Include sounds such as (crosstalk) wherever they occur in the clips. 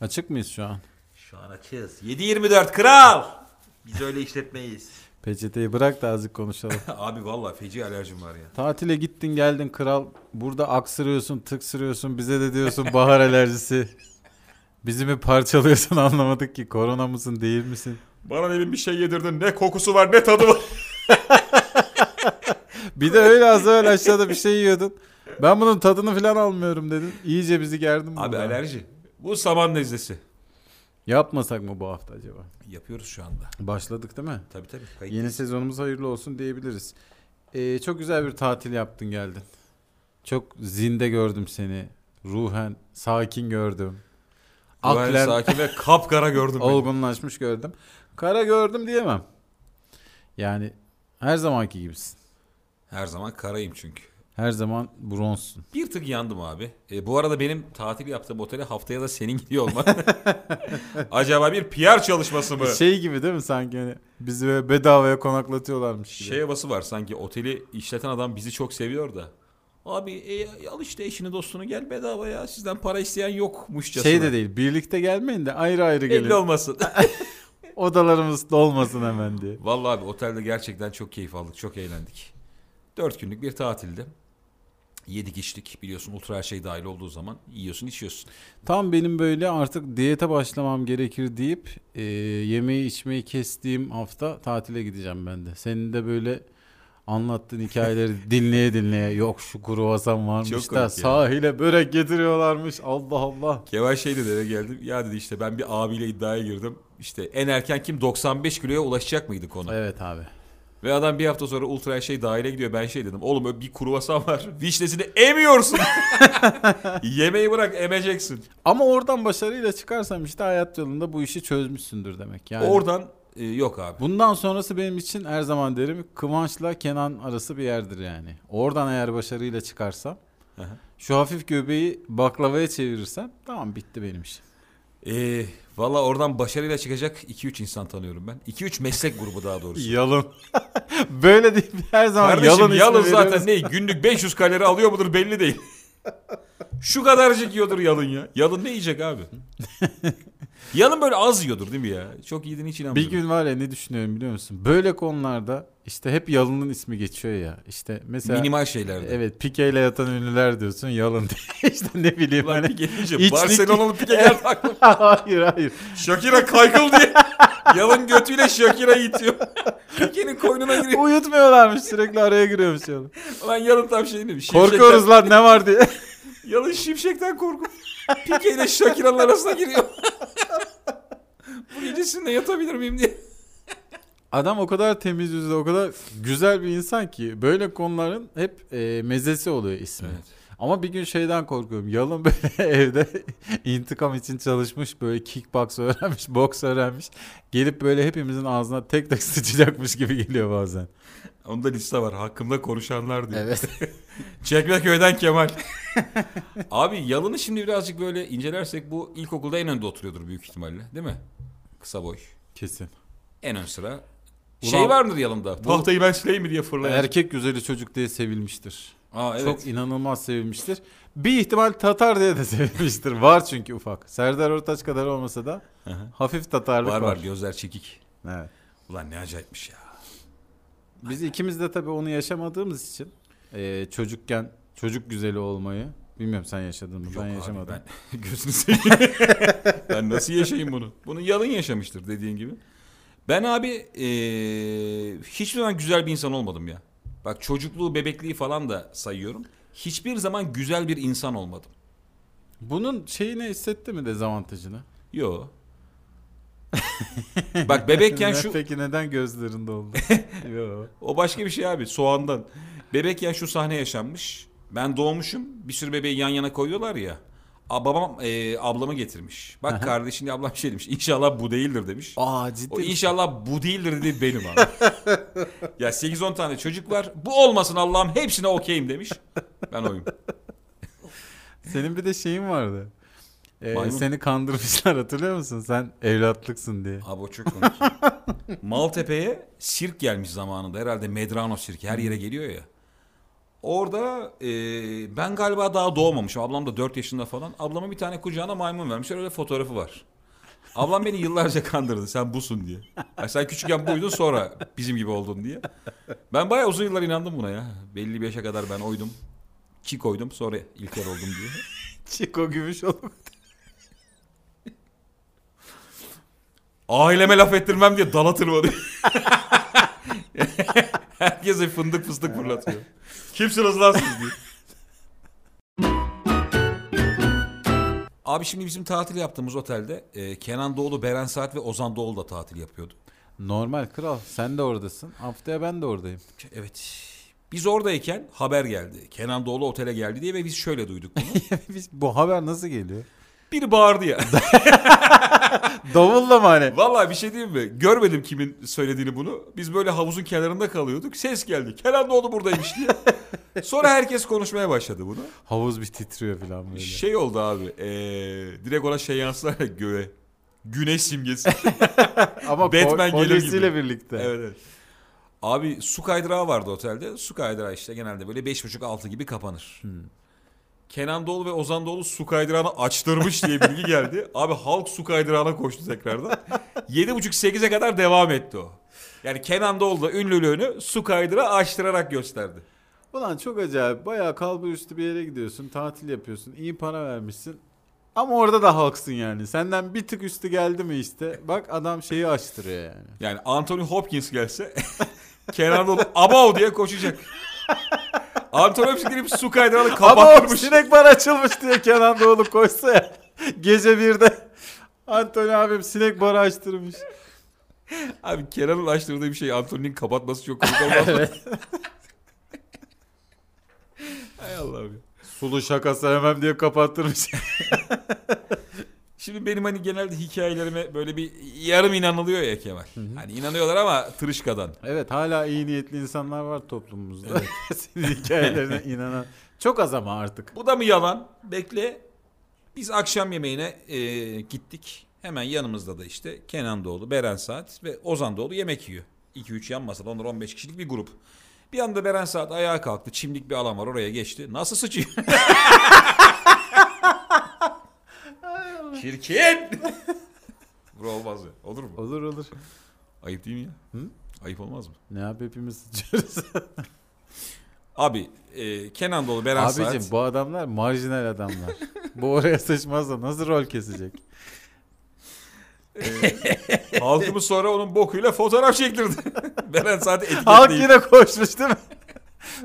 Açık mıyız şu an? Şu an açığız. 7-24 kral. Biz öyle işletmeyiz. (laughs) Peçeteyi bırak da azıcık konuşalım. (laughs) Abi vallahi feci alerjim var ya. Tatile gittin geldin kral. Burada aksırıyorsun, tıksırıyorsun. Bize de diyorsun bahar alerjisi. Bizi mi parçalıyorsun anlamadık ki. Korona mısın değil misin? Bana ne bir şey yedirdin. Ne kokusu var ne tadı var. (laughs) Bir de öyle az evvel aşağıda bir şey yiyordun. Ben bunun tadını falan almıyorum dedin. İyice bizi gerdin. Abi burada. alerji. Bu saman nezlesi. Yapmasak mı bu hafta acaba? Yapıyoruz şu anda. Başladık değil mi? Tabii tabii. Kayıt. Yeni sezonumuz hayırlı olsun diyebiliriz. Ee, çok güzel bir tatil yaptın geldin. Çok zinde gördüm seni. Ruhen sakin gördüm. Aklen... Sakin ve kapkara gördüm olgunlaşmış gördüm. Kara gördüm diyemem. Yani her zamanki gibisin. Her zaman karayım çünkü. Her zaman bronzsun. Bir tık yandım abi. E, bu arada benim tatil yaptığım otele haftaya da senin gidiyor olman. (laughs) Acaba bir PR çalışması mı? Şey gibi değil mi sanki hani bizi böyle bedavaya konaklatıyorlarmış gibi. Şey havası var sanki oteli işleten adam bizi çok seviyor da. Abi e, al işte eşini dostunu gel bedava ya sizden para isteyen yokmuşçasına. şey de değil birlikte gelmeyin de ayrı ayrı gelin. Belli olmasın. (laughs) Odalarımız dolmasın hemen diye. Vallahi abi otelde gerçekten çok keyif aldık çok eğlendik. Dört günlük bir tatildi. Yedik içtik biliyorsun ultra her şey dahil olduğu zaman yiyorsun içiyorsun. Tam benim böyle artık diyete başlamam gerekir deyip e, yemeği içmeyi kestiğim hafta tatile gideceğim ben de. Senin de böyle anlattığın hikayeleri (laughs) dinleye dinleye yok şu kruvasan varmış Çok da sahile börek getiriyorlarmış Allah Allah. Kemal şey dedi eve geldim. Ya dedi işte ben bir abiyle iddiaya girdim. İşte en erken kim 95 kiloya ulaşacak mıydı konu? Evet abi. Ve adam bir hafta sonra ultra şey dahile gidiyor. Ben şey dedim. Oğlum bir kruvasan var. (laughs) Vişnesini emiyorsun. (laughs) Yemeği bırak emeceksin. Ama oradan başarıyla çıkarsam işte hayat yolunda bu işi çözmüşsündür demek. Yani Oradan e, yok abi. Bundan sonrası benim için her zaman derim Kıvanç'la Kenan arası bir yerdir yani. Oradan eğer başarıyla çıkarsam hı. şu hafif göbeği baklavaya çevirirsem tamam bitti benim işim. E, Valla oradan başarıyla çıkacak 2-3 insan tanıyorum ben. 2-3 meslek grubu daha doğrusu. (laughs) Yalın. (laughs) Böyle değil her zaman Kardeşim yalın yalın, zaten ne? Günlük 500 kalori alıyor mudur belli değil. Şu kadarcık yiyordur yalın ya. Yalın ne yiyecek abi? (laughs) yalın böyle az yiyordur değil mi ya? Çok yediğini hiç Bir inanmıyorum. gün var ya ne düşünüyorum biliyor musun? Böyle konularda işte hep yalının ismi geçiyor ya. İşte mesela Minimal şeylerde. evet Pike ile yatan ünlüler diyorsun yalın diye. (laughs) işte ne bileyim Ulan hani. Pike deyince içlik- Barcelona'lı Pike geldi aklıma. (laughs) hayır hayır. Shakira kaykıl diye. Yalın götüyle Shakira itiyor. (laughs) Pike'nin koynuna giriyor. Uyutmuyorlarmış sürekli araya giriyormuş yalın. Lan yalın tam şey mi? Korkuyoruz lan ne var diye. (laughs) Yalın şimşekten korkup Pike ile Shakira'nın arasına giriyor. Bu gece sizinle yatabilir miyim diye. Adam o kadar temiz yüzlü, o kadar güzel bir insan ki böyle konuların hep e, mezesi oluyor ismi. Evet. Ama bir gün şeyden korkuyorum. Yalın böyle (laughs) evde intikam için çalışmış, böyle kickbox öğrenmiş, (laughs) boks öğrenmiş. Gelip böyle hepimizin ağzına tek tek (laughs) sıçacakmış gibi geliyor bazen. Onda liste var. Hakkımda konuşanlar diyor. Evet. Çekmeköy'den Kemal. Abi Yalın'ı şimdi birazcık böyle incelersek bu ilkokulda en önde oturuyordur büyük ihtimalle. Değil mi? Kısa boy. Kesin. En ön sıra. Ulan- şey vardır Yalın'da. Tahtayı ben sileyim mi diye fırlayan. Erkek güzeli çocuk diye sevilmiştir. Aa, evet. Çok inanılmaz sevilmiştir. Bir ihtimal Tatar diye de (laughs) sevilmiştir. Var çünkü ufak. Serdar Ortaç kadar olmasa da hafif Tatarlık var var. var gözler çekik. Evet. Ulan ne acayipmiş ya. Biz ikimiz de tabii onu yaşamadığımız için e, çocukken çocuk güzeli olmayı bilmiyorum sen yaşadın mı? Yok ben abi, yaşamadım. Ben (laughs) gözünü seveyim. (laughs) ben nasıl yaşayayım bunu? Bunu Yalın yaşamıştır dediğin gibi. Ben abi eee hiçbir zaman güzel bir insan olmadım ya. Bak çocukluğu, bebekliği falan da sayıyorum. Hiçbir zaman güzel bir insan olmadım. Bunun şeyini hissetti mi dezavantajını? Yo. Bak bebekken (laughs) şu Peki neden gözlerinde oldu? (laughs) Yo. o başka bir şey abi soğandan. Bebekken şu sahne yaşanmış. Ben doğmuşum. Bir sürü bebeği yan yana koyuyorlar ya. A, babam e, ablamı getirmiş. Bak kardeşin ablam şey demiş. İnşallah bu değildir demiş. Aa ciddi. O misin? inşallah bu değildir dedi benim abi. (laughs) ya 8-10 tane çocuk var. Bu olmasın Allah'ım hepsine okeyim demiş. Ben oyum. (laughs) Senin bir de şeyin vardı. Ee, Maymun. seni kandırmışlar hatırlıyor musun? Sen evlatlıksın diye. Abi o çok komik. (laughs) Maltepe'ye sirk gelmiş zamanında. Herhalde Medrano sirki her yere geliyor ya. Orada e, ben galiba daha doğmamışım. Ablam da 4 yaşında falan. Ablama bir tane kucağına maymun vermişler. Öyle fotoğrafı var. Ablam beni yıllarca kandırdı. Sen busun diye. Yani sen küçükken buydun sonra bizim gibi oldun diye. Ben bayağı uzun yıllar inandım buna ya. Belli bir yaşa kadar ben oydum. Ki koydum sonra İlker oldum diye. (laughs) Çiko gümüş olur. Aileme laf ettirmem diye dala tırmanıyor. (laughs) (laughs) Herkese fındık fıstık fırlatıyor. Kimsiniz lan siz diye. Abi şimdi bizim tatil yaptığımız otelde e, Kenan Doğulu, Beren Saat ve Ozan Doğulu da tatil yapıyordu. Normal kral. Sen de oradasın. Haftaya ben de oradayım. Evet. Biz oradayken haber geldi. Kenan Doğulu otele geldi diye ve biz şöyle duyduk bunu. (laughs) Biz, bu haber nasıl geliyor? Biri bağırdı ya. (laughs) (laughs) Davulla mı hani? Vallahi bir şey diyeyim mi? Görmedim kimin söylediğini bunu. Biz böyle havuzun kenarında kalıyorduk. Ses geldi. Kenan Doğulu buradaymış diye. (laughs) Sonra herkes konuşmaya başladı bunu. Havuz bir titriyor falan böyle. Şey oldu abi. Ee, direkt ona şey yansılar ya göğe. Güneş simgesi. (laughs) Ama Batman ko- gelir gibi. birlikte. evet evet. Abi su kaydırağı vardı otelde. Su kaydırağı işte genelde böyle beş buçuk altı gibi kapanır. Kenan Doğulu ve Ozan Doğulu su kaydırağını açtırmış diye bilgi geldi. (laughs) Abi halk su kaydırağına koştu tekrardan. Yedi buçuk sekize kadar devam etti o. Yani Kenan Doğulu da ünlülüğünü su kaydırağı açtırarak gösterdi. Ulan çok acayip. Bayağı kalbur üstü bir yere gidiyorsun. Tatil yapıyorsun. iyi para vermişsin. Ama orada da halksın yani. Senden bir tık üstü geldi mi işte. Bak adam şeyi açtırıyor yani. Yani Anthony Hopkins gelse (laughs) Kenan Doğulu abav diye koşacak. (laughs) Anthony Hopkins girip su kaydırağını Ama o kapattırmış. sinek bar açılmış diye Kenan Doğulu koşsa ya. Gece birde. Antony abim sinek barı açtırmış. Abi Kenan'ın açtırdığı bir şey Anthony'nin kapatması çok komik olmaz mı? Hay Allah'ım ya. Sulu şaka sevmem diye kapattırmış. (laughs) Şimdi benim hani genelde hikayelerime böyle bir yarım inanılıyor ya Kemal. Hani inanıyorlar ama tırışkadan. evet hala iyi niyetli insanlar var toplumumuzda. (laughs) Senin hikayelerine (laughs) inanan. Çok az ama artık. Bu da mı yalan? Bekle. Biz akşam yemeğine e, gittik. Hemen yanımızda da işte Kenan Doğulu, Beren Saat ve Ozan Doğulu yemek yiyor. 2-3 yan masada onlar 15 kişilik bir grup. Bir anda Beren Saat ayağa kalktı. Çimlik bir alan var oraya geçti. Nasıl sıçıyor? (laughs) Çirkin. (laughs) Bu olmaz ya. Olur mu? Olur olur. Ayıp değil mi ya? Hı? Ayıp olmaz mı? Ne yap hepimiz sıçıyoruz. (laughs) Abi e, Kenan Doğulu, Beren Abicim Saat. bu adamlar marjinal adamlar. (laughs) bu oraya sıçmazsa nasıl rol kesecek? Halkımız sonra onun bokuyla fotoğraf çektirdi. Beren Saat'i Halk etiketleyip. yine koşmuş değil mi?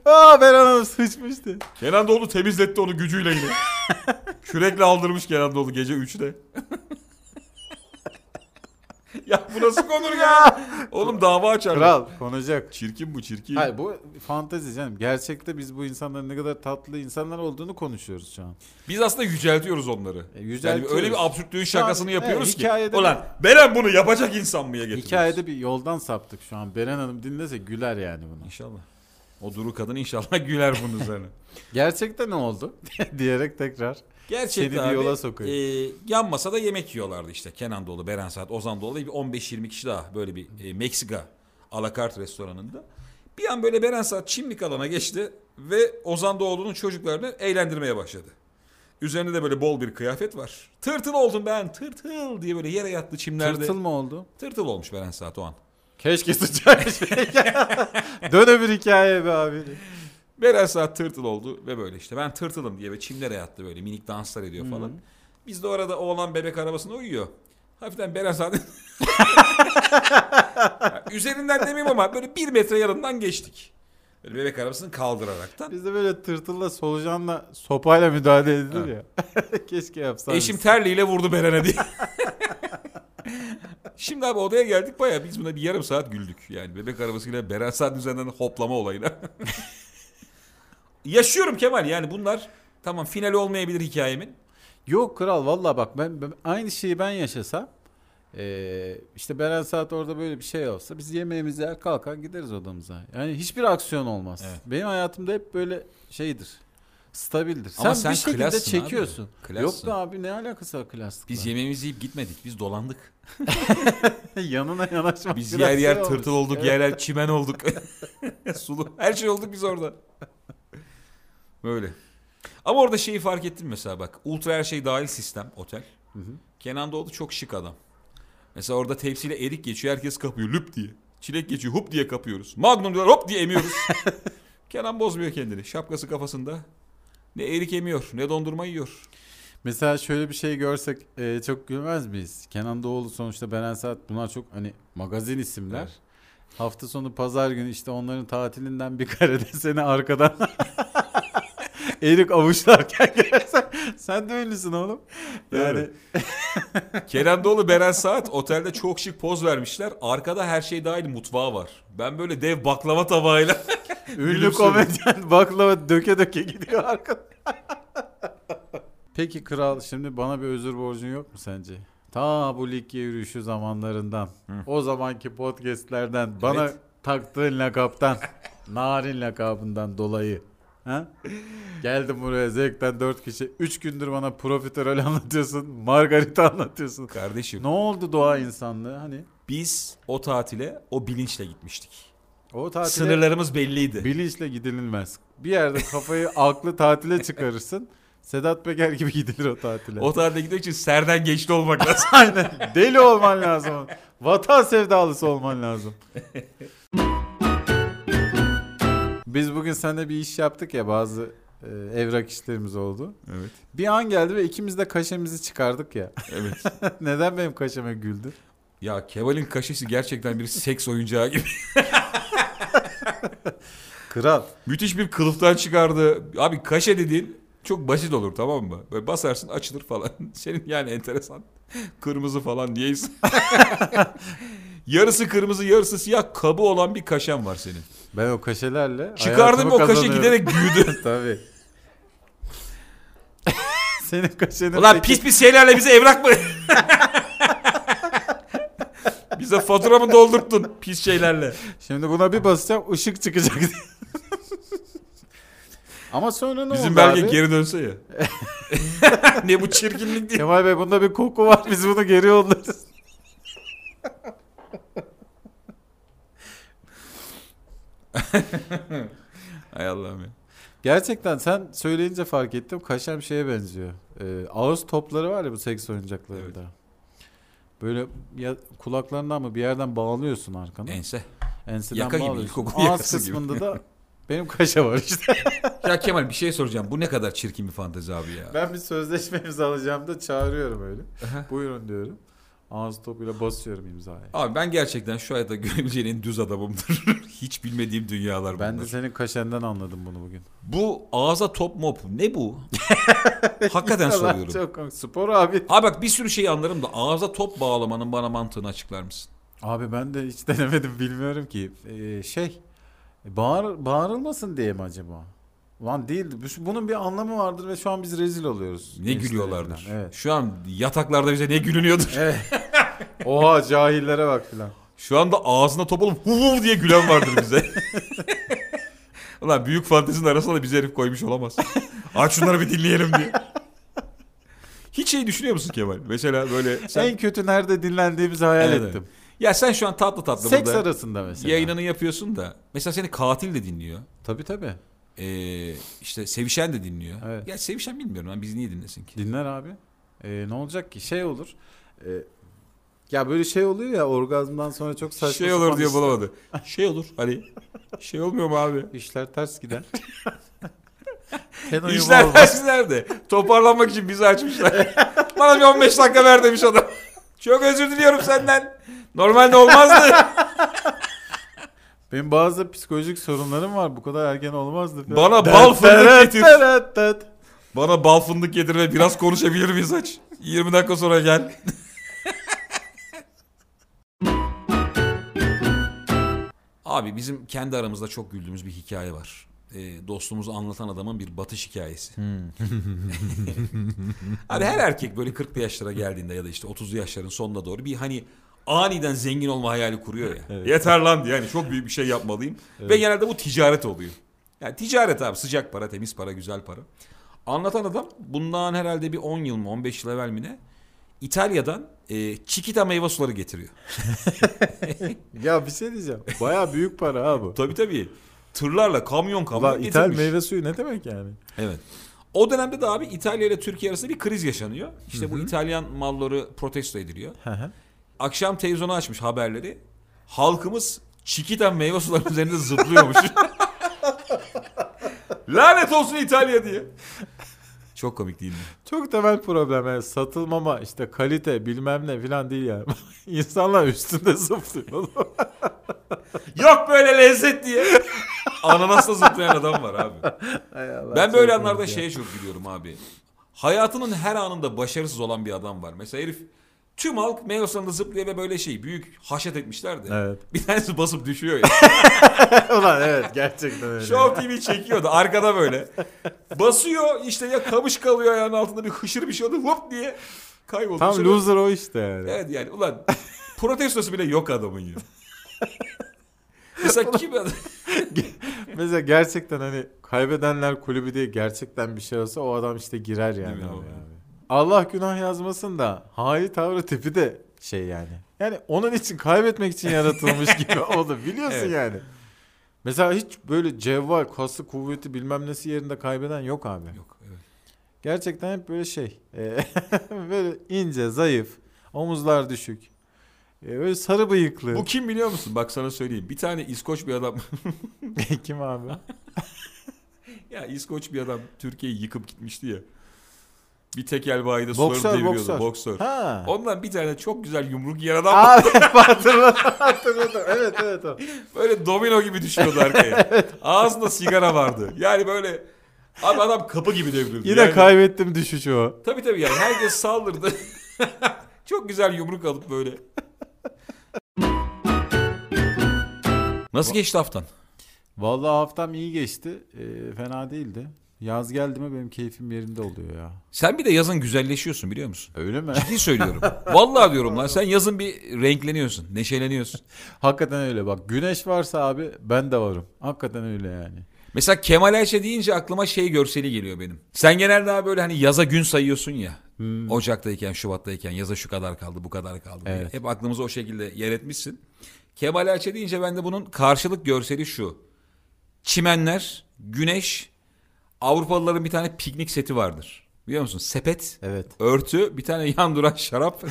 Aa ben Hanım sıçmıştı. Kenan Doğulu temizletti onu gücüyle yine. (laughs) Kürekle aldırmış Kenan Doğulu gece 3'te. ya bu nasıl konur ya? Oğlum dava açar. Kral konacak. Çirkin bu çirkin. Hayır bu fantezi canım. Gerçekte biz bu insanların ne kadar tatlı insanlar olduğunu konuşuyoruz şu an. Biz aslında yüceltiyoruz onları. E, Yani yüceltiyoruz. öyle bir absürtlüğün Şu an, şakasını yapıyoruz evet, ki. hikayede Ulan Beren bunu yapacak insan mıya getiriyoruz. Hikayede bir yoldan saptık şu an. Beren Hanım dinlese güler yani bunu. İnşallah. O duru kadın inşallah (laughs) güler bunun üzerine. Gerçekte ne oldu? (laughs) diyerek tekrar. Gerçekten Seni bir yola sokuyor. e, yan masada yemek yiyorlardı işte. Kenan Doğulu, Beren Saat, Ozan Doğulu ve bir 15-20 kişi daha böyle bir e, Meksika alakart restoranında. Bir an böyle Beren Saat çimlik alana geçti ve Ozan Doğulu'nun çocuklarını eğlendirmeye başladı. Üzerinde de böyle bol bir kıyafet var. Tırtıl oldum ben tırtıl diye böyle yere yattı çimlerde. Tırtıl mı oldu? Tırtıl olmuş Beren Saat o an. Keşke sıçraymış. (laughs) Dön öbür hikaye be abi. Beren Saat tırtıl oldu ve böyle işte ben tırtılım diye ve çimlere yattı böyle minik danslar ediyor falan. Biz de orada oğlan bebek arabasında uyuyor. Hafiften Beren Saat'in (laughs) üzerinden demeyeyim ama böyle bir metre yanından geçtik. Böyle bebek arabasını kaldıraraktan. Bizde böyle tırtılla solucanla sopayla müdahale edilir ya. (laughs) Keşke yapsaydık. Eşim terliğiyle vurdu Beren'e diye. Şimdi abi odaya geldik baya biz buna bir yarım saat güldük. Yani bebek arabasıyla Beren Saat üzerinden hoplama olayına. (laughs) Yaşıyorum Kemal yani bunlar tamam finali olmayabilir hikayemin. Yok kral valla bak ben, ben- aynı şeyi ben yaşasam eee, işte Beren Saat orada böyle bir şey olsa biz yemeğimizi yer kalkar gideriz odamıza. Yani hiçbir aksiyon olmaz. Evet. Benim hayatımda hep böyle şeydir. Stabildir. Ama sen, sen bir şekilde klassın abi. çekiyorsun. Klassın. Yok be abi ne alakası var klaslıkla? Biz yemeğimizi yiyip gitmedik. Biz dolandık. (laughs) yanına yanaşmak Biz yer yer şey tırtıl olduk, Evet. yer yer çimen olduk. (laughs) Sulu. Her şey olduk biz orada. Böyle. Ama orada şeyi fark ettim mesela bak. Ultra her şey dahil sistem otel. Hı hı. Kenan Doğulu çok şık adam. Mesela orada tepsiyle erik geçiyor herkes kapıyor lüp diye. Çilek geçiyor hup diye kapıyoruz. Magnum diyorlar hop diye emiyoruz. (laughs) Kenan bozmuyor kendini. Şapkası kafasında. Ne erik emiyor ne dondurma yiyor. Mesela şöyle bir şey görsek e, çok gülmez miyiz? Kenan Doğulu sonuçta Beren Saat bunlar çok hani magazin isimler. Evet. Hafta sonu pazar günü işte onların tatilinden bir karede seni arkadan (laughs) erik avuçlarken görsen sen de ünlüsün oğlum. Yani Kenan Doğulu Beren Saat otelde çok şık poz vermişler. Arkada her şey dahil mutfağı var. Ben böyle dev baklava tabağıyla (laughs) ünlü komedyen (laughs) baklava döke döke gidiyor arkada. Peki kral şimdi bana bir özür borcun yok mu sence? Ta bu Likya yürüyüşü zamanlarından, o zamanki podcastlerden, bana Evet. taktığın lakaptan, (laughs) narin lakabından dolayı. Ha? Geldim buraya zevkten dört kişi. Üç gündür bana profiterol (laughs) anlatıyorsun. Margarita anlatıyorsun. kardeşim Ne oldu doğa insanlığı hani? biz o tatile o bilinçle gitmiştik. O tatile Sınırlarımız belliydi. bilinçle gidilmez. Bir yerde kafayı (laughs) aklı tatile çıkarırsın. Sedat Peker gibi gidilir o tatile. O tatile gitmek için serden geçti olmak (laughs) lazım. Aynen. Deli olman lazım. Vatan sevdalısı olman lazım. Biz bugün seninle bir iş yaptık ya bazı e, evrak işlerimiz oldu. evet. Bir an geldi ve ikimiz de kaşemizi çıkardık ya. Evet. (laughs) Neden benim kaşeme güldü? Ya Kemal'in kaşesi gerçekten bir seks oyuncağı gibi. (laughs) Kral. Müthiş bir kılıftan çıkardı. Abi kaşe dediğin çok basit olur tamam mı? Böyle basarsın açılır falan. (laughs) Senin yani enteresan. Kırmızı falan niyeyse. (laughs) yarısı kırmızı yarısı siyah kabı olan bir kaşen var senin. Ben o kaşelerle Çıkardım o kaşe giderek büyüdü. Tabii. Senin kaşenin Ulan peki- pis pis şeylerle bize evrak mı? Bize fatura mı doldurttun pis şeylerle? Şimdi buna bir basacağım ışık çıkacak. Ama sonra ne Bizim oldu belge abi? geri dönse ya. (laughs) ne bu çirkinlik diye. Kemal Bey bunda bir koku var biz bunu geri yollarız. Hay Allah'ım ya. Gerçekten sen söyleyince fark ettim kaşem şeye benziyor. Ee, ağız topları var ya bu seks oyuncaklarında. Böyle ya, kulaklarından mı bir yerden bağlıyorsun arkana. Ense. Enseden Yaka gibi, bağlıyorsun. ilkokul Ağız yakası gibi. kısmında da benim kaşe var işte. (laughs) Ya Kemal bir şey soracağım. Bu ne kadar çirkin bir fantezi abi ya. ben bir sözleşme imzalayacağım da çağırıyorum öyle. Buyurun diyorum. Ağız topuyla basıyorum imzayı. Abi ben gerçekten şu hayatta görebileceğin en düz adamımdır. (laughs) Hiç bilmediğim dünyalar bunlar. Ben de senin kaşenden anladım bunu bugün. Bu ağza top mop ne bu? (laughs) Hakikaten soruyorum. Çok. Spor abi. Abi bak bir sürü şey anlarım da ağza top bağlamanın bana mantığını açıklar mısın? Abi ben de hiç denemedim bilmiyorum ki. Ee, şey bağır, bağırılmasın diye mi acaba? Lan değil. Bu- Bunun bir anlamı vardır ve şu an biz rezil oluyoruz. Ne gülüyorlardır. Evet. Şu an yataklarda bize ne gülünüyordur. evet. Oha cahillere bak filan. Şu anda ağzına top olup hu hu diye gülen vardır bize. (laughs) Ulan büyük fantezinin arasına da bizi herif koymuş olamaz. Aç şunları bir dinleyelim diye. Hiç şey düşünüyor musun Kemal? Mesela böyle sen... En kötü nerede dinlendiğimizi hayal Evet, ettim. Ya sen şu an tatlı tatlı Seks burada arasında mesela. yayınını yapıyorsun da. Mesela seni katil de dinliyor. Tabii tabii. Ee, işte sevişen de dinliyor. Evet. Ya sevişen bilmiyorum lan biz niye dinlesin ki? Dinler abi. Ee, ne olacak ki? Şey olur. Ee, ya böyle şey oluyor ya orgazmdan sonra çok saçma şey olur diye işler- bulamadı. Şey olur hani şey olmuyor mu abi? İşler ters gider. (laughs) İşler olmaz. tersler de toparlanmak için bizi açmışlar. Bana bir 15 dakika ver demiş adam. Çok özür diliyorum senden. Normalde olmazdı. (laughs) Benim bazı psikolojik sorunlarım var. Bu kadar erken olmazdı. falan. Bana bal fındık getir. Bana bal fındık getir ve biraz konuşabilir miyiz aç? 20 dakika sonra gel. (laughs) Abi bizim kendi aramızda çok güldüğümüz bir hikaye var. Ee, dostumuzu anlatan adamın bir batış hikayesi. Abi (laughs) her erkek böyle 40'lı yaşlara geldiğinde ya da işte 30'lu yaşların sonuna doğru bir hani aniden zengin olma hayali kuruyor ya. Evet. Yeter lan diye yani çok büyük bir şey yapmalıyım. Ve genelde bu ticaret oluyor. Yani ticaret abi sıcak para, temiz para, güzel para. Anlatan adam bundan herhalde bir 10 yıl mı 15 yıl evvel mi ne? İtalya'dan e, çikita meyve suları getiriyor. (laughs) Ya bir şey diyeceğim. Baya büyük para ha bu. (laughs) Tabii tabii. tırlarla kamyon kamyon Ulan ithal getirmiş. meyve suyu ne demek yani? Evet. O dönemde de abi İtalya ile Türkiye arasında bir kriz yaşanıyor. İşte bu İtalyan malları protesto ediliyor. Hı hı. Akşam televizyonu açmış haberleri. Halkımız çikita meyve suları üzerinde zıplıyormuş. (laughs) Lanet olsun İtalya diye. Çok komik değil mi? Çok temel problem yani satılmama işte kalite bilmem ne filan değil yani. (laughs) İnsanlar üstünde zıplıyor. (laughs) Yok böyle lezzet diye. Ananasla zıplayan adam var abi. Ben böyle anlarda şeye çok gülüyorum abi. Hayatının her anında başarısız olan bir adam var. Mesela herif tüm halk meyve sularında zıplıyor ve böyle şey büyük haşet etmişler de. Evet. Bir tanesi basıp düşüyor ya. (laughs) Ulan evet gerçekten öyle. Show TV çekiyordu arkada böyle. Basıyor işte ya kamış kalıyor ayağının altında bir hışır bir şey oldu hop diye kayboldu. Tam Sonra- loser o işte yani. Evet yani ulan protestosu bile yok adamın ya. (laughs) Mesela kim Mesela gerçekten hani kaybedenler kulübü diye gerçekten bir şey olsa o adam işte girer yani. Değil mi? oraya abi. Allah günah yazmasın da hali tavrı tipi de şey yani. Yani onun için kaybetmek için yaratılmış (laughs) gibi oldu biliyorsun Evet. yani. Mesela hiç böyle cevval, kası, kuvveti bilmem nesi yerinde kaybeden yok abi. Yok evet. Gerçekten hep böyle şey. e, (laughs) böyle ince, zayıf, omuzlar düşük. E, böyle sarı bıyıklı. Bu kim biliyor musun? Bak sana söyleyeyim. Bir tane İskoç bir adam. (laughs) kim abi? ya İskoç bir adam Türkiye'yi yıkıp gitmişti ya. Bir tekel bayide suları Boksör, deviriyordu. boksör. Boksör. Ha. Ondan bir tane çok güzel yumruk yiyen adam var. Abi hatırladım, hatırladım. Evet evet o. Böyle domino gibi düşüyordu arkaya. (laughs) Ağzında sigara vardı. Yani böyle abi adam kapı gibi devrildi. Yine yani, kaybettim düşüşü o. Tabii tabii yani herkes saldırdı. (laughs) çok güzel yumruk alıp böyle. Nasıl geçti haftan? Vallahi haftam iyi geçti. Ee, fena değildi. Yaz geldi mi benim keyfim yerinde oluyor ya. Sen bir de yazın güzelleşiyorsun biliyor musun? Öyle mi? Ciddi söylüyorum. Vallahi diyorum lan sen yazın bir renkleniyorsun, neşeleniyorsun. (laughs) Hakikaten öyle bak. Güneş varsa abi ben de varım. Hakikaten öyle yani. Mesela Kemal Ayşe deyince aklıma şey görseli geliyor benim. Sen genelde daha böyle hani yaza gün sayıyorsun ya. Hmm. Ocak'tayken, Şubat'tayken yaza şu kadar kaldı, bu kadar kaldı diye. Evet. Hep aklımıza o şekilde yer etmişsin. Kemal Ayşe deyince ben de bunun karşılık görseli şu. Çimenler, güneş, Avrupalıların bir tane piknik seti vardır. Biliyor musun? Sepet, Evet. örtü, bir tane yan duran şarap.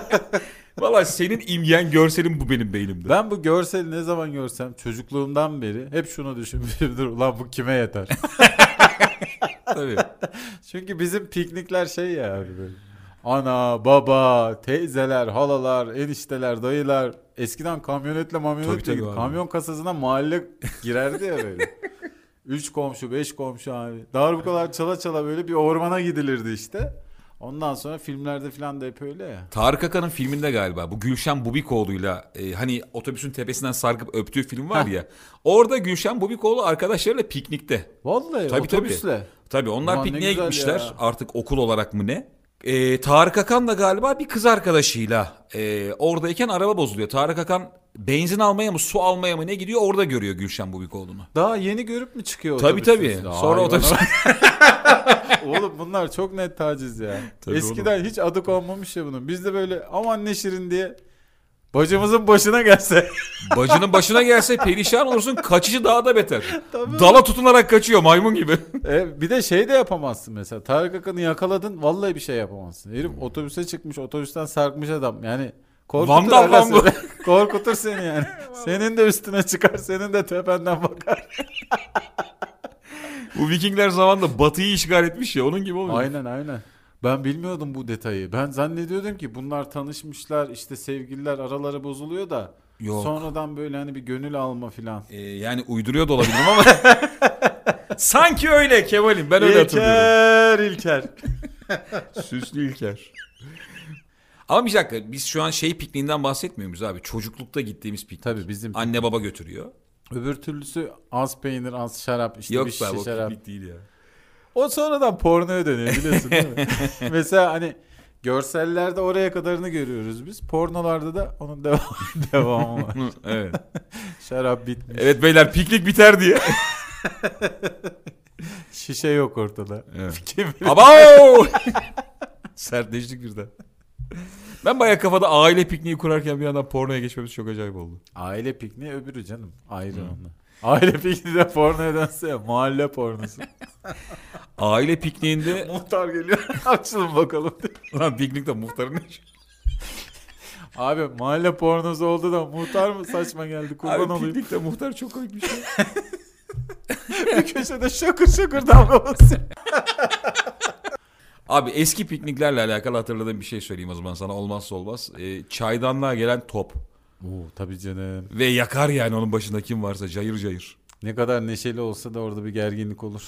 (laughs) Valla senin imgen görselin bu benim beynimde. Ben bu görseli ne zaman görsem çocukluğumdan beri hep şunu düşünmüşümdür. Ulan bu kime yeter? (laughs) Tabii. Çünkü bizim piknikler şey ya abi böyle. Ana, baba, teyzeler, halalar, enişteler, dayılar. Eskiden kamyonetle mamyonetle Tabii, tabii gidip kamyon kasasına mahalle girerdi ya böyle. (laughs) Üç komşu, beş komşu abi. Darbukalar çala çala böyle bir ormana gidilirdi işte. Ondan sonra filmlerde falan da hep öyle ya. Tarık Akan'ın filminde galiba bu Gülşen Bubikoğlu'yla e, hani otobüsün tepesinden sarkıp öptüğü film var ya. Orada Gülşen Bubikoğlu arkadaşlarıyla piknikte. Vallahi Tabii, otobüsle. Tabii onlar Aman pikniğe gitmişler ya. artık okul olarak mı ne? E, Tarık Akan da galiba bir kız arkadaşıyla e, oradayken araba bozuluyor. Tarık Akan benzin almaya mı su almaya mı ne gidiyor orada görüyor Gülşen Bubikoğlu'nu. Daha yeni görüp mü çıkıyor Tabii tabii. Sonra otobüs (laughs) Oğlum bunlar çok net taciz ya. (laughs) Tabii Eskiden hiç adı konmamış ya bunun. Biz de böyle aman ne şirin diye bacımızın başına gelse. (laughs) bacının başına gelse perişan olursun kaçışı daha da beter. Tabii. Dala tutunarak kaçıyor maymun gibi. E, bir de şey de yapamazsın mesela. Tarık Akan'ı yakaladın vallahi bir şey yapamazsın. Herif otobüse çıkmış otobüsten sarkmış adam. Yani korkutur, Vandal lan bu. seni. korkutur seni yani. senin de üstüne çıkar senin de tependen bakar. Bu Vikingler zamanında batıyı işgal etmiş ya onun gibi oluyor. aynen aynen. Ben bilmiyordum bu detayı. Ben zannediyordum ki bunlar tanışmışlar işte sevgililer araları bozuluyor da Yok. sonradan böyle hani bir gönül alma filan. Ee, yani uyduruyor da olabilirim ama (laughs) sanki öyle Kemal'im ben öyle hatırlıyorum. İlker, İlker. Süslü İlker. Ama bir dakika biz şu an şey pikniğinden bahsetmiyor muyuz abi? Çocuklukta gittiğimiz piknik. Tabii bizim Anne baba götürüyor. öbür türlüsü az peynir, az şarap, işte Yok bir şişe o şarap. piknik değil ya. O sonradan pornoya dönüyor biliyorsun değil mi? (laughs) Mesela hani görsellerde oraya kadarını görüyoruz biz. Pornolarda da onun devam, (laughs) devamı var. evet. (laughs) Şarap bitmiş. Evet beyler piknik biter diye. Şişe yok ortada. Evet. Abo! Sertleştik birden. Ben bayağı kafada aile pikniği kurarken bir yandan pornoya geçmemiz çok acayip oldu. Aile pikniği öbürü canım. Ayrı onunla. Aile pikniğinde porno dönse ya mahalle pornosu. (laughs) Aile pikniğinde (laughs) Muhtar geliyor. (laughs) Açılın bakalım. lan piknikte muhtarın ne işi? Abi mahalle pornosu oldu da muhtar mı saçma geldi kurban Abi olayım. piknikte muhtar çok komik bir şey. Bir köşede şakır şakır basıyor. Abi eski pikniklerle alakalı hatırladığım bir şey söyleyeyim o zaman sana olmazsa olmaz. Ee, çaydanlığa gelen top Oo tabii canım. ve yakar yani onun başında kim varsa cayır cayır. Ne kadar neşeli olsa da orada bir gerginlik olur.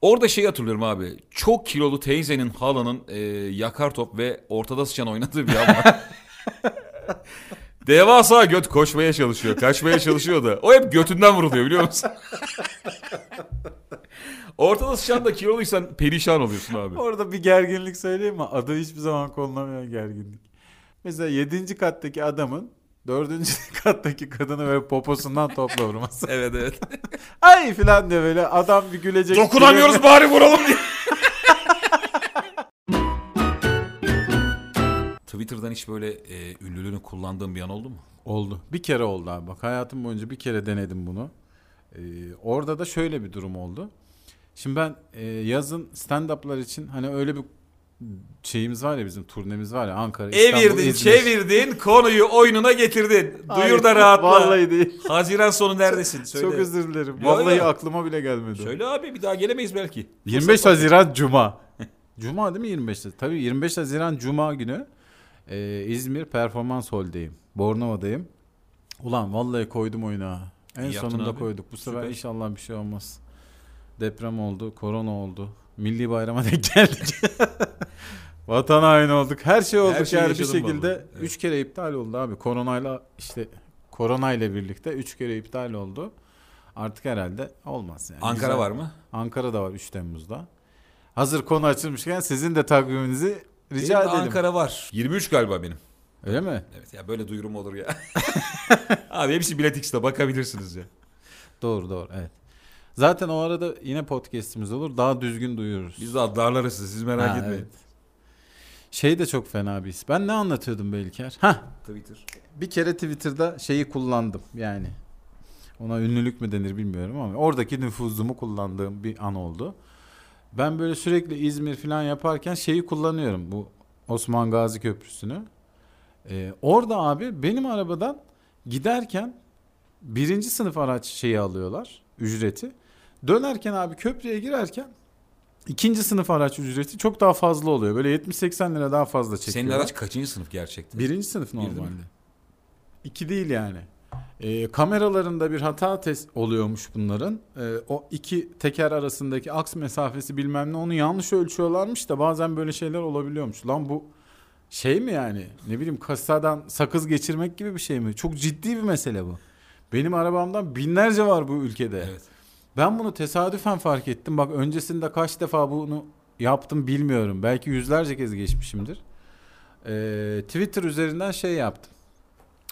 Orada şey hatırlıyorum abi. Çok kilolu teyzenin halanın e, yakar top ve ortada sıçan oynadığı bir an var. (laughs) Devasa göt koşmaya çalışıyor. Kaçmaya çalışıyor da. O hep götünden vuruluyor biliyor musun? (laughs) ortada sıçan da kiloluysan perişan oluyorsun abi. Orada bir gerginlik söyleyeyim mi? Adı hiçbir zaman konulamayan gerginlik. Mesela 7. kattaki adamın 4. (laughs) kattaki kadını böyle poposundan topla vurması. (laughs) Evet evet. (laughs) Ay filan diye böyle adam bir gülecek. Dokunamıyoruz bari vuralım diye. Twitter'dan hiç böyle e, ünlülüğünü kullandığın bir an oldu mu? Oldu. Bir kere oldu abi. Bak hayatım boyunca bir kere denedim bunu. Ee, orada da şöyle bir durum oldu. Şimdi ben e, yazın stand-up'lar için hani öyle bir şeyimiz var ya bizim turnemiz var ya Ankara, İstanbul, Evirdin, İzmir. çevirdin, konuyu oyununa getirdin. Hayır, Duyur da rahatla. Vallahi değil. Haziran sonu neredesin? Söyle. Çok özür dilerim. Yo, Vallahi yo. aklıma bile gelmedi. Söyle abi bir daha gelemeyiz belki. 25 Haziran Cuma. (laughs) Cuma değil mi 25? Tabii 25 Haziran Cuma günü e, İzmir Performans Hall'deyim. Bornova'dayım. Ulan vallahi koydum oyuna. En İyi yaptın sonunda abi. koyduk. Bu sefer Süper. inşallah bir şey olmaz. Deprem oldu, korona oldu. Milli bayrama (laughs) denk geldik. Vatan haini olduk. Her şey olduk Her şeyi yani bir yaşadım şekilde. vallahi. Evet. Üç kere iptal oldu abi. Koronayla işte koronayla birlikte üç kere iptal oldu. Artık herhalde olmaz yani. Ankara Güzel. var mı? Ankara'da var 3 Temmuz'da. Hazır konu açılmışken sizin de takviminizi rica Benim de edelim. Ankara var. 23 galiba benim. Öyle mi? Evet ya böyle duyurum olur ya. (laughs) abi hepsi Bilet X'te bakabilirsiniz ya. Doğru doğru evet. Zaten o arada yine podcast'imiz olur. Daha düzgün duyururuz. Biz de darlarız sizi siz merak Ha, etmeyin. evet. Şey de çok fena bir his. Ben ne anlatıyordum Belker? Hah Twitter. bir kere Twitter'da şeyi kullandım yani. Ona ünlülük mü denir bilmiyorum ama oradaki nüfuzumu kullandığım bir an oldu. Ben böyle sürekli İzmir falan yaparken şeyi kullanıyorum bu Osman Gazi Köprüsü'nü. Ee, orada abi benim arabadan giderken birinci sınıf araç şeyi alıyorlar ücreti. Dönerken abi köprüye girerken ikinci sınıf araç ücreti çok daha fazla oluyor. Böyle 70-80 lira daha fazla Senin çekiyorlar. araç kaçıncı sınıf gerçekten? Birinci sınıf Bir değil mi? normalde. İki değil yani. Ee, kameralarında bir hata test oluyormuş bunların. Ee, o iki teker arasındaki aks mesafesi bilmem ne onu yanlış ölçüyorlarmış da bazen böyle şeyler olabiliyormuş. Lan bu şey mi yani? Ne bileyim kasadan sakız geçirmek gibi bir şey mi? Çok ciddi bir mesele bu. Benim arabamdan binlerce var bu ülkede. Evet. Ben bunu tesadüfen fark ettim. Bak öncesinde kaç defa bunu yaptım bilmiyorum. Belki yüzlerce kez geçmişimdir. Ee, Twitter üzerinden şey yaptım.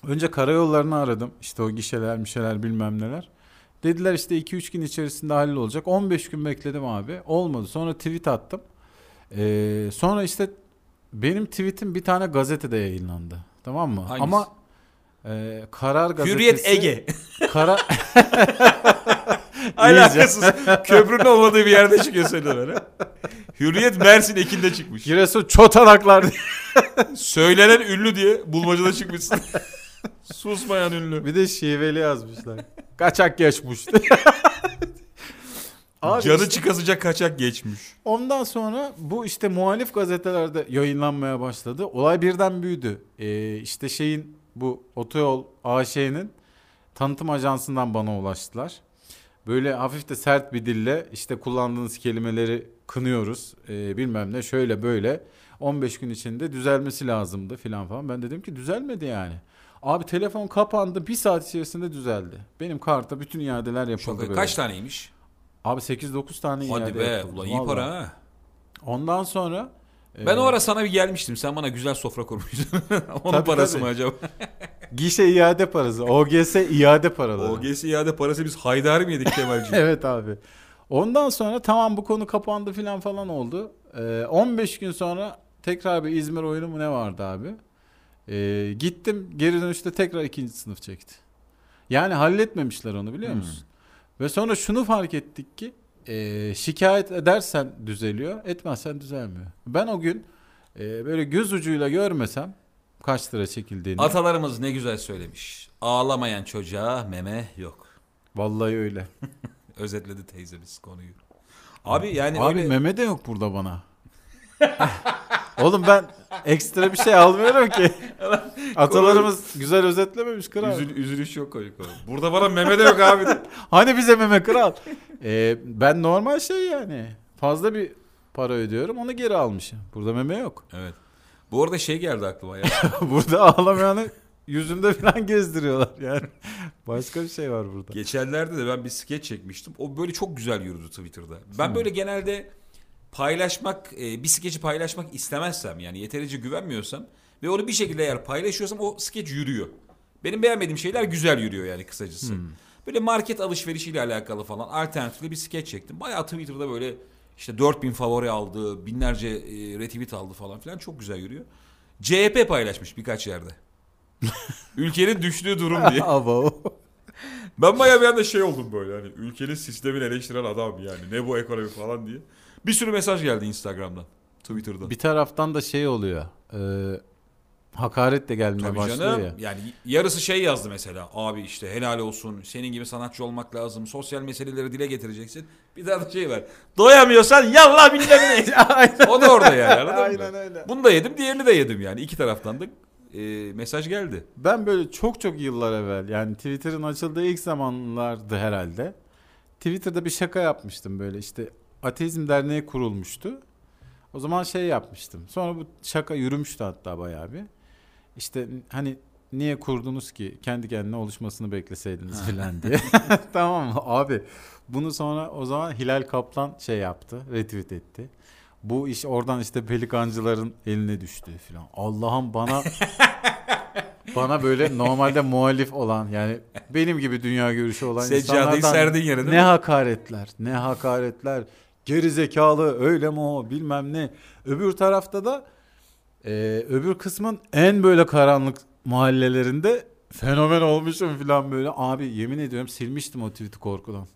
Önce karayollarını aradım. İşte o gişeler, mişeler bilmem neler. Dediler işte 2-3 gün içerisinde hallolacak. 15 gün bekledim abi. Olmadı. Sonra tweet attım. Ee, sonra işte benim tweetim bir tane gazetede yayınlandı. Tamam mı? Hangisi? Ama e, Karar Gazetesi... Hürriyet Ege. Kara... (laughs) Alakasız. (laughs) Köprünün olmadığı bir yerde çıkıyor ha. Hürriyet Mersin Ekin'de çıkmış. Giresun çotanaklar diye. (laughs) Söylenen ünlü diye bulmacada çıkmışsın. (laughs) Susmayan ünlü. Bir de şiveli yazmışlar. Kaçak geçmiş. Abi Canı işte çıkasıcak kaçak geçmiş. ondan sonra bu işte muhalif gazetelerde yayınlanmaya başladı. Olay birden büyüdü. Ee, işte şeyin bu otoyol AŞ'nin tanıtım ajansından bana ulaştılar. Böyle hafif de sert bir dille işte kullandığınız kelimeleri kınıyoruz. Ee, bilmem ne şöyle böyle 15 gün içinde düzelmesi lazımdı filan falan. Ben dedim ki düzelmedi yani. Abi telefon kapandı bir saat içerisinde düzeldi. Benim karta bütün iadeler yapıldı Çok, böyle. kaç taneymiş? Abi 8-9 tane iade Hadi be. yapıldı. Ulan iyi Vallahi. para ha. Ondan sonra Ben e, o ara sana bir gelmiştim. Sen bana güzel sofra kurmuştun. (laughs) Onun Tabii, parası tabii. mı acaba? (laughs) gişe iade parası. OGS iade paraları. OGS iade parası biz haydar mı yedik Kemalciğim? (laughs) evet abi. Ondan sonra tamam bu konu kapandı filan falan oldu. Ee, 15 gün sonra tekrar bir İzmir oyunu mu ne vardı abi? Ee, gittim geri dönüşte tekrar ikinci sınıf çekti. Yani halletmemişler onu biliyor Hmm. musun? Ve sonra şunu fark ettik ki e, şikayet edersen düzeliyor, etmezsen düzelmiyor. Ben o gün e, böyle göz ucuyla görmesem kaç lira çekildiğini. Atalarımız ne güzel söylemiş. Ağlamayan çocuğa meme yok. Vallahi öyle. (laughs) Özetledi teyzemiz konuyu. Abi yani Abi öyle meme de yok burada bana. (laughs) Oğlum ben ekstra bir şey almıyorum ki. (laughs) Atalarımız güzel özetlememiş kral. üzül, üzülüş yok koyu koyu. Burada bana meme de yok abi. Hani bize meme kral? Ee, ben normal şey yani. Fazla bir para ödüyorum onu geri almışım. Burada meme yok. evet. Bu arada şey geldi aklıma ya. (laughs) burada ağlamayanı yüzünde falan gezdiriyorlar yani. Başka bir şey var burada. Geçenlerde de ben bir skeç çekmiştim. O böyle çok güzel yürüdü Twitter'da. Ben böyle genelde paylaşmak, e, bir skeci paylaşmak istemezsem yani yeterince güvenmiyorsam ve onu bir şekilde eğer paylaşıyorsam o skeç yürüyor. Benim beğenmediğim şeyler güzel yürüyor yani kısacası. Böyle market alışverişiyle alakalı falan alternatifli bir skeç çektim. Bayağı Twitter'da böyle işte 4000 favori aldı, binlerce e, retweet aldı falan filan çok güzel yürüyor. CHP paylaşmış birkaç yerde. (laughs) Ülkenin düştüğü durum diye. (laughs) Abo. Ben bayağı bir anda şey oldum böyle hani ülkenin sistemini eleştiren adam yani ne bu ekonomi falan diye. Bir sürü mesaj geldi Instagram'dan, Twitter'dan. Bir taraftan da şey oluyor. E, hakaret de gelmeye Tabii başlıyor canım ya. yani yarısı şey yazdı mesela abi işte helal olsun senin gibi sanatçı olmak lazım sosyal meseleleri dile getireceksin. Bir daha da şey var doyamıyorsan yallah bilmem ne. (laughs) o da orada yani anladın Aynen mı? öyle. Bunu da yedim diğerini de yedim yani iki taraftan da e, mesaj geldi. Ben böyle çok çok yıllar evvel yani Twitter'ın açıldığı ilk zamanlardı herhalde. Twitter'da bir şaka yapmıştım böyle işte Ateizm Derneği kurulmuştu. O zaman şey yapmıştım. Sonra bu şaka yürümüştü hatta bayağı bir. İşte hani niye kurdunuz ki kendi kendine oluşmasını bekleseydiniz filan diye. (laughs) (laughs) tamam mı abi? Bunu sonra o zaman Hilal Kaplan şey yaptı, retweet etti. Bu iş oradan işte pelikancıların eline düştü filan. Allah'ım bana (laughs) bana böyle normalde muhalif olan yani benim gibi dünya görüşü olan Seccadeyi insanlardan yere ne mi? hakaretler, ne hakaretler. Geri zekalı öyle mi o bilmem ne. Öbür tarafta da e, öbür kısmın en böyle karanlık mahallelerinde fenomen olmuşum falan böyle. Abi yemin ediyorum silmiştim o tweet'i korkudan.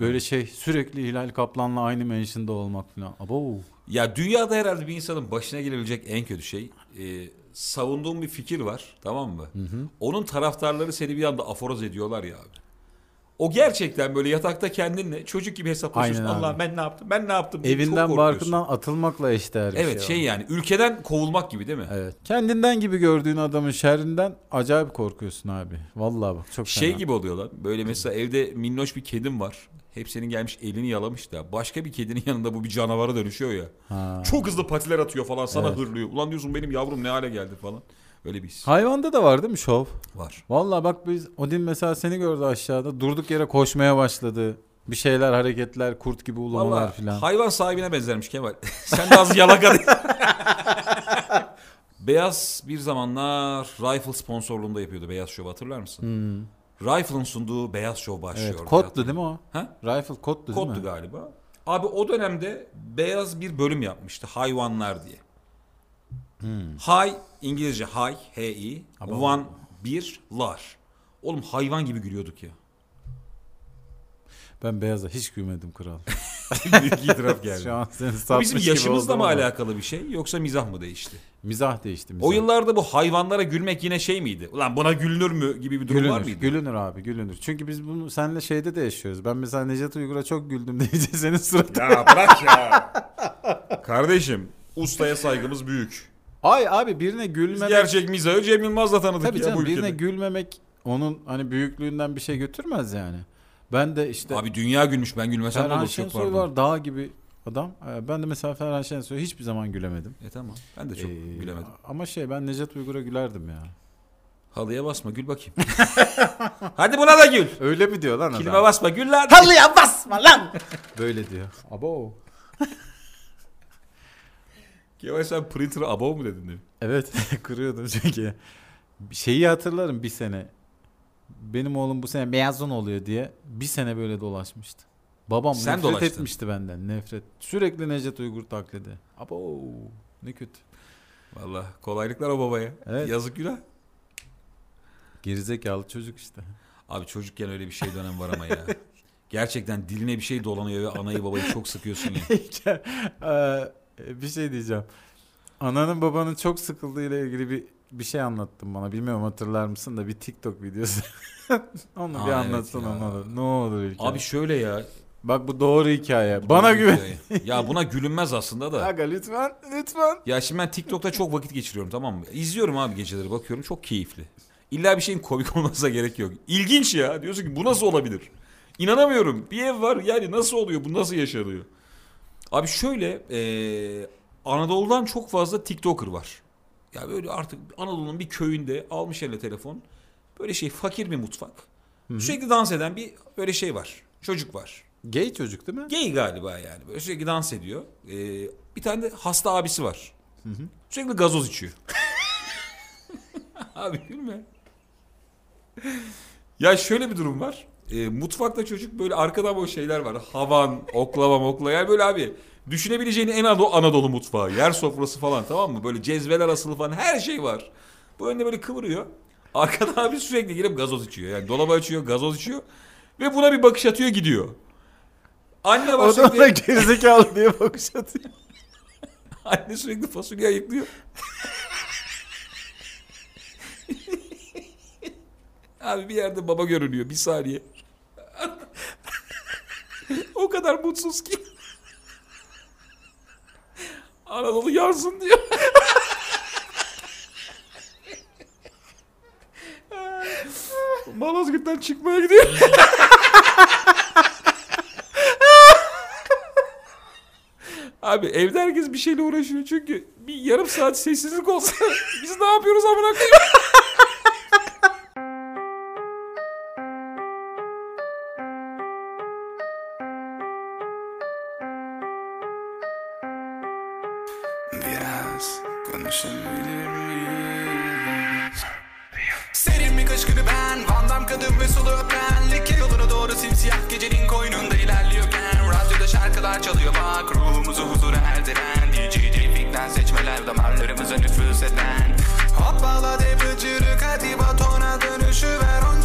Böyle şey sürekli Hilal Kaplan'la aynı mention'da olmak falan. Abo. Ya dünyada herhalde bir insanın başına gelebilecek en kötü şey e, savunduğun bir fikir var tamam mı? Onun taraftarları seni bir anda aforoz ediyorlar ya abi. O gerçekten böyle yatakta kendinle çocuk gibi. Aynen abi. Allah ben ne yaptım ben ne yaptım diye çok Evinden korkuyorsun. barkından atılmakla eşdeğer bir Evet şey. şey yani ülkeden kovulmak gibi değil mi? Evet. Kendinden gibi gördüğün adamın şerrinden acayip korkuyorsun abi. Vallahi bak çok Şey fena. gibi oluyor lan. Böyle mesela evde minnoş bir kedim var. Hepsinin gelmiş elini yalamış da başka bir kedinin yanında bu bir canavara dönüşüyor ya. Ha. Çok hızlı patiler atıyor falan sana Evet. hırlıyor. Ulan diyorsun benim yavrum ne hale geldi falan. Öyle bir his Hayvanda da var değil mi şov? var. Vallahi bak biz Odin mesela seni gördü aşağıda. Durduk yere koşmaya başladı. Bir şeyler hareketler, kurt gibi ulamalar filan. hayvan sahibine benzermiş Kemal. (laughs) Sen de az yalaka değil. (laughs) Beyaz bir zamanlar Rifle sponsorluğunda yapıyordu Beyaz Show hatırlar mısın? Hmm. Rifle'ın sunduğu Beyaz Show başlıyor. Evet, koddu değil mi o? Ha? Rifle koddu değil Koddu mi? galiba. Abi o dönemde Beyaz bir bölüm yapmıştı hayvanlar diye. Hmm. Hay İngilizce hay H-I one bir lar. Oğlum hayvan gibi gülüyorduk ya. Ben beyaza hiç gülmedim kral. (laughs) Büyük itiraf (laughs) geldi. Şu an seni Bu bizim yaşımızla mı ama. alakalı bir şey yoksa mizah mı değişti? Mizah değişti mizah. O yıllarda bu hayvanlara gülmek yine şey miydi? Ulan buna gülünür mü gibi bir durum Gülünür, var mıydı? gülünür abi gülünür. Çünkü biz bunu seninle şeyde de yaşıyoruz. Ben mesela Necdet Uygur'a çok güldüm (laughs) deyince senin suratın. Ya bırak ya. Kardeşim ustaya saygımız büyük. Ay abi birine Biz gülmemek. gerçek mizahı Cem Yılmaz'la tanıdık Tabii ya canım bu ülkede. birine gülmemek onun hani büyüklüğünden bir şey götürmez yani. Ben de işte Abi dünya gülmüş ben gülmesem ne Ferhan olur çok Şensoy pardon. var dağ gibi adam. Ee, Ben de mesela Ferhan Şensoy'a hiçbir zaman gülemedim. E tamam ben de çok Ee, gülemedim. Ama şey ben Necdet Uygur'a gülerdim ya. Halıya basma gül bakayım. (laughs) Hadi buna da gül. Öyle mi diyor lan Kilime adam? basma gül lan. Halıya basma lan. (laughs) Böyle diyor. Abo. Kemal sen printer'ı abo mu dedin diyor. Evet (laughs) kırıyordum çünkü. Şeyi hatırlarım bir sene. Benim oğlum bu sene mezun oluyor diye bir sene böyle dolaşmıştı. Babam Sen nefret dolaştın. etmişti benden nefret. Sürekli Necdet Uygur taklidi. Abo ne kötü. Valla kolaylıklar o babaya. Evet. Yazık günah. Gerizekalı çocuk işte. Abi çocukken öyle bir şey dönem var ama ya. (laughs) Gerçekten diline bir şey dolanıyor ve anayı babayı çok sıkıyorsun ya. (laughs) Ee, bir şey diyeceğim. Ananın babanın çok sıkıldığıyla ilgili bir bir şey anlattın bana. Bilmiyorum hatırlar mısın da bir TikTok videosu. (laughs) Onu Aa, bir evet anlatsana ya. ne olur. Ne olur İlker. Abi şöyle ya. Bak bu doğru hikaye. Bana Doğru güven. hikaye. Ya buna gülünmez aslında da. Aga lütfen lütfen. Ya şimdi ben TikTok'ta çok vakit geçiriyorum tamam mı? İzliyorum abi geceleri bakıyorum çok keyifli. İlla bir şeyin komik olmasına gerek yok. İlginç ya. Diyorsun ki bu nasıl olabilir? İnanamıyorum. Bir ev var yani nasıl oluyor? Bu nasıl yaşanıyor? Abi şöyle eee, Anadolu'dan çok fazla TikToker var. Ya böyle artık Anadolu'nun bir köyünde almış eline telefon. Böyle şey fakir bir mutfak. Sürekli dans eden bir böyle şey var. Çocuk var. Gay çocuk değil mi? Gay galiba yani. Böyle sürekli dans ediyor. Ee, bir tane de hasta abisi var. Sürekli gazoz içiyor. (laughs) Abi gülme. Ya şöyle bir durum var. Ee, mutfakta çocuk böyle arkadan böyle şeyler var. Havan, oklava mokla. Yani böyle abi düşünebileceğin en Anadolu, Anadolu mutfağı. Yer sofrası falan tamam mı? Böyle cezveler asılı falan her şey var. Bu önde böyle kıvırıyor. Arkada abi sürekli gelip gazoz içiyor. Yani dolabı açıyor, gazoz içiyor. Ve buna bir bakış atıyor gidiyor. Anne var O da sürekli... gerizekalı diye bakış atıyor. (laughs) Anne sürekli fasulye ayıklıyor. (laughs) Abi bir yerde baba görünüyor bir saniye. O kadar mutsuz ki. Anadolu yansın diyor. Malazgirt'ten çıkmaya gidiyor. Abi evde herkes bir şeyle uğraşıyor çünkü bir yarım saat sessizlik olsa biz ne yapıyoruz amına koyayım? Ruhumuzu huzura erdiren DJ Trafik'ten seçmeler damarlarımıza nüfuz eden. Hoppala de bıcırık hadi batona dönüşü ver Onca